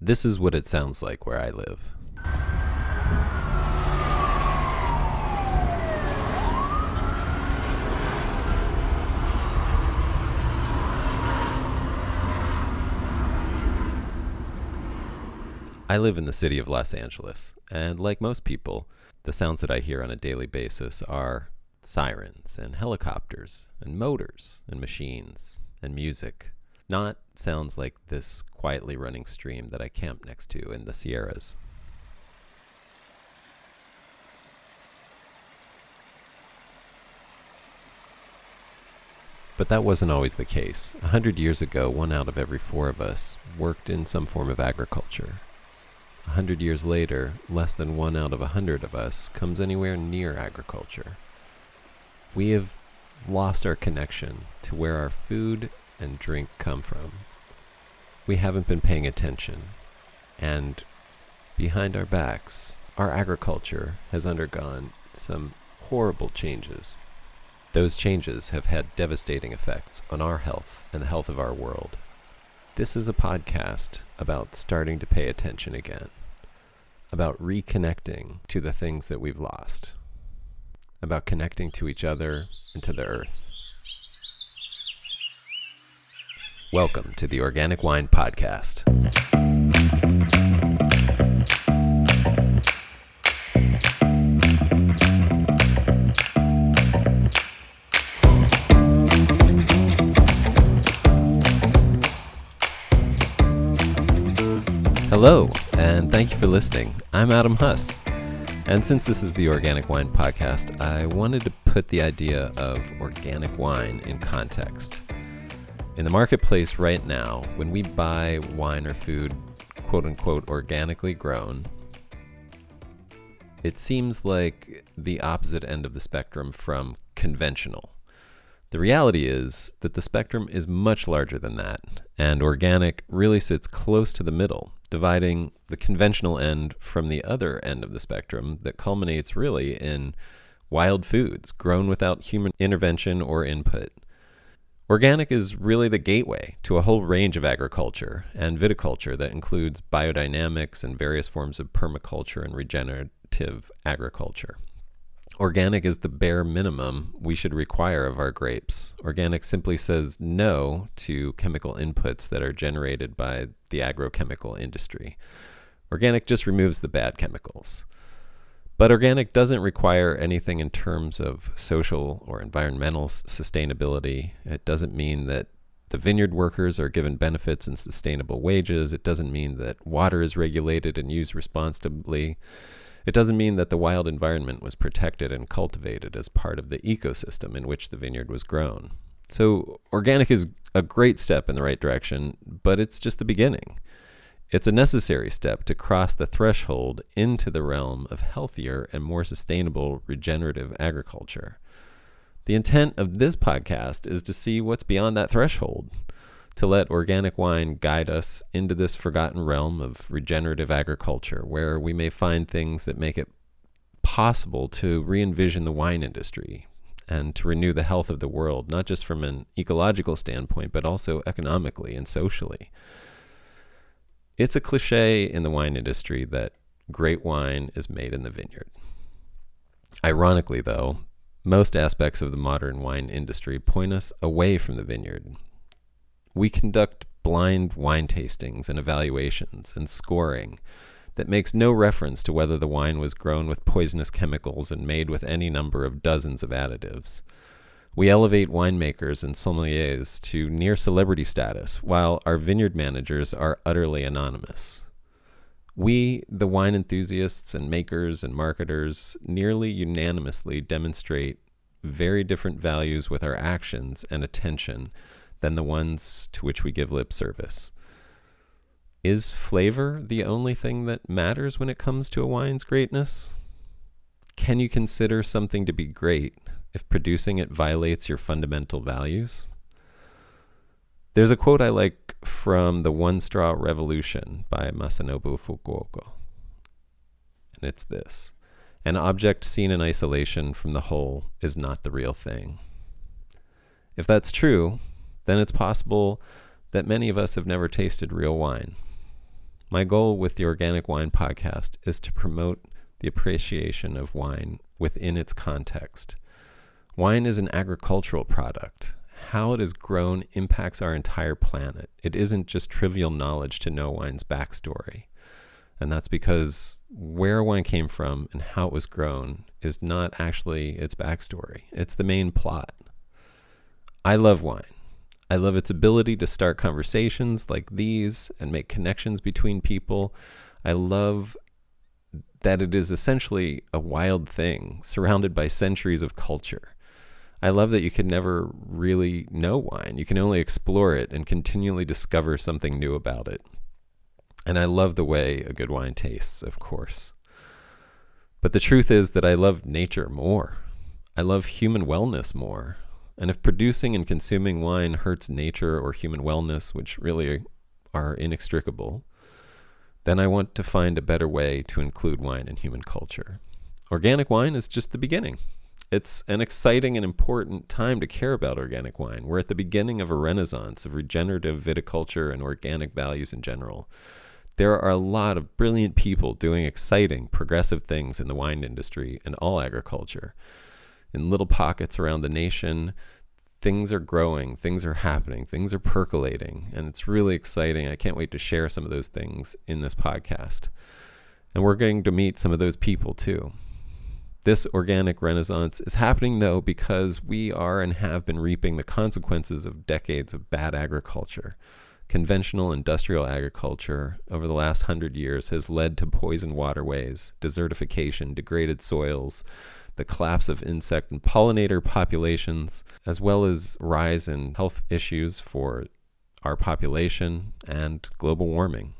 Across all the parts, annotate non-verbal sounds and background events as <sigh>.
This is what it sounds like where I live. I live in the city of Los Angeles, and like most people, the sounds that I hear on a daily basis are sirens and helicopters and motors and machines and music, not sounds like this quietly running stream that I camp next to in the Sierras. But that wasn't always the case. A hundred years ago, one out of every four of us worked in some form of agriculture. A hundred years later, less than one out of a hundred of us comes anywhere near agriculture. We have lost our connection to where our food and drink come from. We haven't been paying attention, and behind our backs, our agriculture has undergone some horrible changes. Those changes have had devastating effects on our health and the health of our world. This is a podcast about starting to pay attention again, about reconnecting to the things that we've lost, about connecting to each other and to the earth. Welcome to the Organic Wine Podcast. Hello, and thank you for listening. I'm Adam Huss. And since this is the Organic Wine Podcast, I wanted to put the idea of organic wine in context. In the marketplace right now, when we buy wine or food, quote unquote, organically grown, it seems like the opposite end of the spectrum from conventional. The reality is that the spectrum is much larger than that, and organic really sits close to the middle, dividing the conventional end from the other end of the spectrum that culminates really in wild foods grown without human intervention or input. Organic is really the gateway to a whole range of agriculture and viticulture that includes biodynamics and various forms of permaculture and regenerative agriculture. Organic is the bare minimum we should require of our grapes. Organic simply says no to chemical inputs that are generated by the agrochemical industry. Organic just removes the bad chemicals. But organic doesn't require anything in terms of social or environmental sustainability. It doesn't mean that the vineyard workers are given benefits and sustainable wages. It doesn't mean that water is regulated and used responsibly. It doesn't mean that the wild environment was protected and cultivated as part of the ecosystem in which the vineyard was grown. So, organic is a great step in the right direction, but it's just the beginning. It's a necessary step to cross the threshold into the realm of healthier and more sustainable regenerative agriculture. The intent of this podcast is to see what's beyond that threshold to let organic wine guide us into this forgotten realm of regenerative agriculture, where we may find things that make it possible to re envision the wine industry and to renew the health of the world, not just from an ecological standpoint, but also economically and socially. It's a cliche in the wine industry that great wine is made in the vineyard. Ironically, though, most aspects of the modern wine industry point us away from the vineyard we conduct blind wine tastings and evaluations and scoring that makes no reference to whether the wine was grown with poisonous chemicals and made with any number of dozens of additives. We elevate winemakers and sommeliers to near celebrity status, while our vineyard managers are utterly anonymous. We, the wine enthusiasts and makers and marketers, nearly unanimously demonstrate very different values with our actions and attention than the ones to which we give lip service. Is flavor the only thing that matters when it comes to a wine's greatness? Can you consider something to be great if producing it violates your fundamental values? There's a quote I like from The One Straw Revolution by Masanobu Fukuoka. And it's this An object seen in isolation from the whole is not the real thing. If that's true, then it's possible that many of us have never tasted real wine. My goal with the Organic Wine Podcast is to promote the appreciation of wine within its context. Wine is an agricultural product. How it is grown impacts our entire planet. It isn't just trivial knowledge to know wine's backstory. And that's because where wine came from and how it was grown is not actually its backstory, it's the main plot. I love wine. I love its ability to start conversations like these and make connections between people. I love that it is essentially a wild thing surrounded by centuries of culture. I love that you can never really know wine. You can only explore it and continually discover something new about it. And I love the way a good wine tastes, of course. But the truth is that I love nature more. I love human wellness more. And if producing and consuming wine hurts nature or human wellness, which really are inextricable, then I want to find a better way to include wine in human culture. Organic wine is just the beginning. It's an exciting and important time to care about organic wine. We're at the beginning of a renaissance of regenerative viticulture and organic values in general. There are a lot of brilliant people doing exciting, progressive things in the wine industry and all agriculture. In little pockets around the nation, things are growing, things are happening, things are percolating, and it's really exciting. I can't wait to share some of those things in this podcast. And we're getting to meet some of those people too. This organic renaissance is happening though because we are and have been reaping the consequences of decades of bad agriculture. Conventional industrial agriculture over the last hundred years has led to poisoned waterways, desertification, degraded soils, the collapse of insect and pollinator populations, as well as rise in health issues for our population and global warming.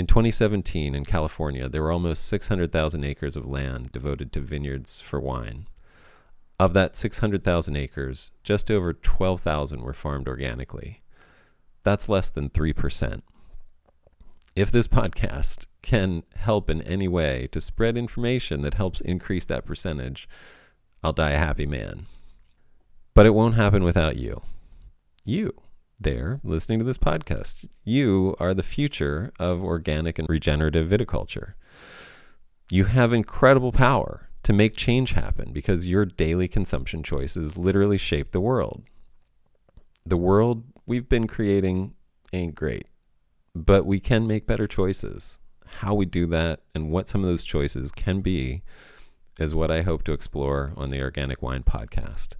In 2017 in California, there were almost 600,000 acres of land devoted to vineyards for wine. Of that 600,000 acres, just over 12,000 were farmed organically. That's less than 3% if this podcast can help in any way to spread information that helps increase that percentage, I'll die a happy man. But it won't happen without you. You, there, listening to this podcast, you are the future of organic and regenerative viticulture. You have incredible power to make change happen because your daily consumption choices literally shape the world. The world we've been creating ain't great but we can make better choices. How we do that and what some of those choices can be is what I hope to explore on the Organic Wine Podcast.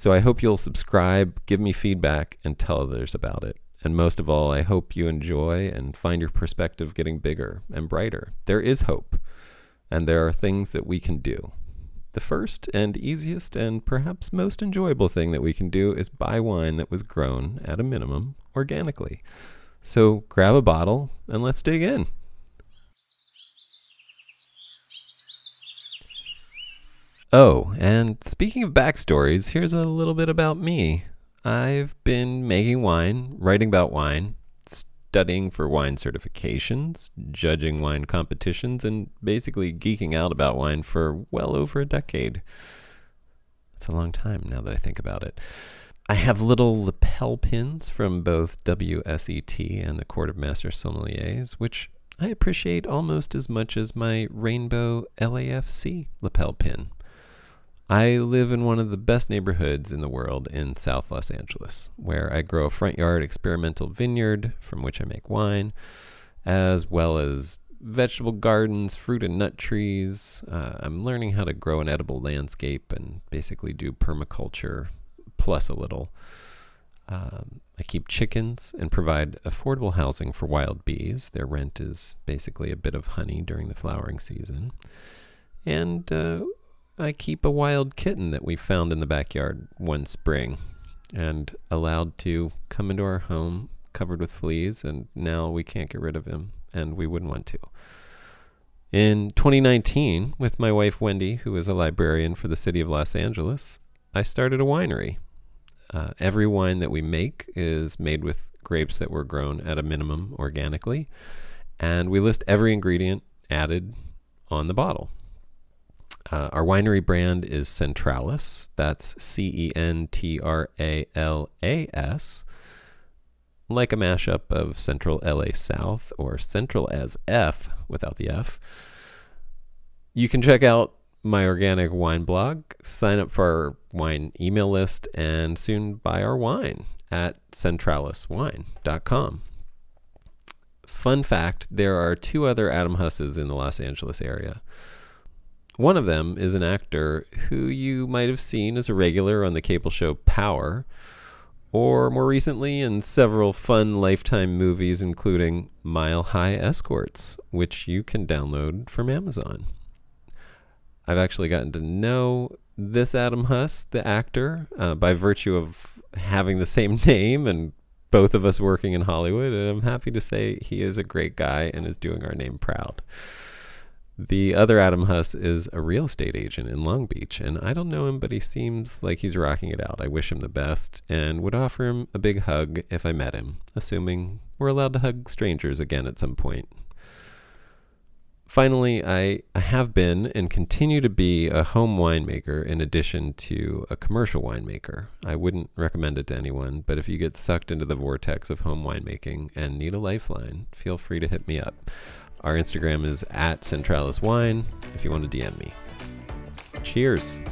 So I hope you'll subscribe, give me feedback, and tell others about it. And most of all, I hope you enjoy and find your perspective getting bigger and brighter. There is hope, and there are things that we can do. The first and easiest and perhaps most enjoyable thing that we can do is buy wine that was grown at a minimum organically. So grab a bottle and let's dig in. Oh, and speaking of backstories, here's a little bit about me. I've been making wine, writing about wine, studying for wine certifications, judging wine competitions, and basically geeking out about wine for well over a decade. It's a long time now that I think about it. I have little lapel pins from both WSET and the Court of Master Sommeliers, which I appreciate almost as much as my rainbow LAFC lapel pin. I live in one of the best neighborhoods in the world in South Los Angeles, where I grow a front yard experimental vineyard from which I make wine, as well as vegetable gardens, fruit and nut trees. Uh, I'm learning how to grow an edible landscape and basically do permaculture plus a little. Um, I keep chickens and provide affordable housing for wild bees. Their rent is basically a bit of honey during the flowering season. And uh, I keep a wild kitten that we found in the backyard one spring and allowed to come into our home covered with fleas, and now we can't get rid of him, and we wouldn't want to. In 2019, with my wife Wendy, who is a librarian for the city of Los Angeles, I started a winery uh, every wine that we make is made with grapes that were grown at a minimum organically, and we list every ingredient added on the bottle. Uh, our winery brand is Centralas. That's C E N T R A L A S. like a mashup of Central LA South or Central as F without the F. You can check out my organic wine blog, sign up for our wine email list, and soon buy our wine at centralaswine.com. Fun fact there are two other Adam Husses in the Los Angeles area. One of them is an actor who you might have seen as a regular on the cable show Power, or more recently in several fun Lifetime movies, including Mile High Escorts, which you can download from Amazon. I've actually gotten to know this Adam Huss, the actor, uh, by virtue of having the same <laughs> name and both of us working in Hollywood. And I'm happy to say he is a great guy and is doing our name proud. The other Adam Huss is a real estate agent in Long Beach, and I don't know him, but he seems like he's rocking it out. I wish him the best and would offer him a big hug if I met him, assuming we're allowed to hug strangers again at some point. Finally, I, have been and continue to be a home winemaker in addition to a commercial winemaker. I wouldn't recommend it to anyone, but if you get sucked into the vortex of home winemaking and need a lifeline, feel free to hit me up. Our Instagram is at Centralas Wine if you want to DM me. Cheers.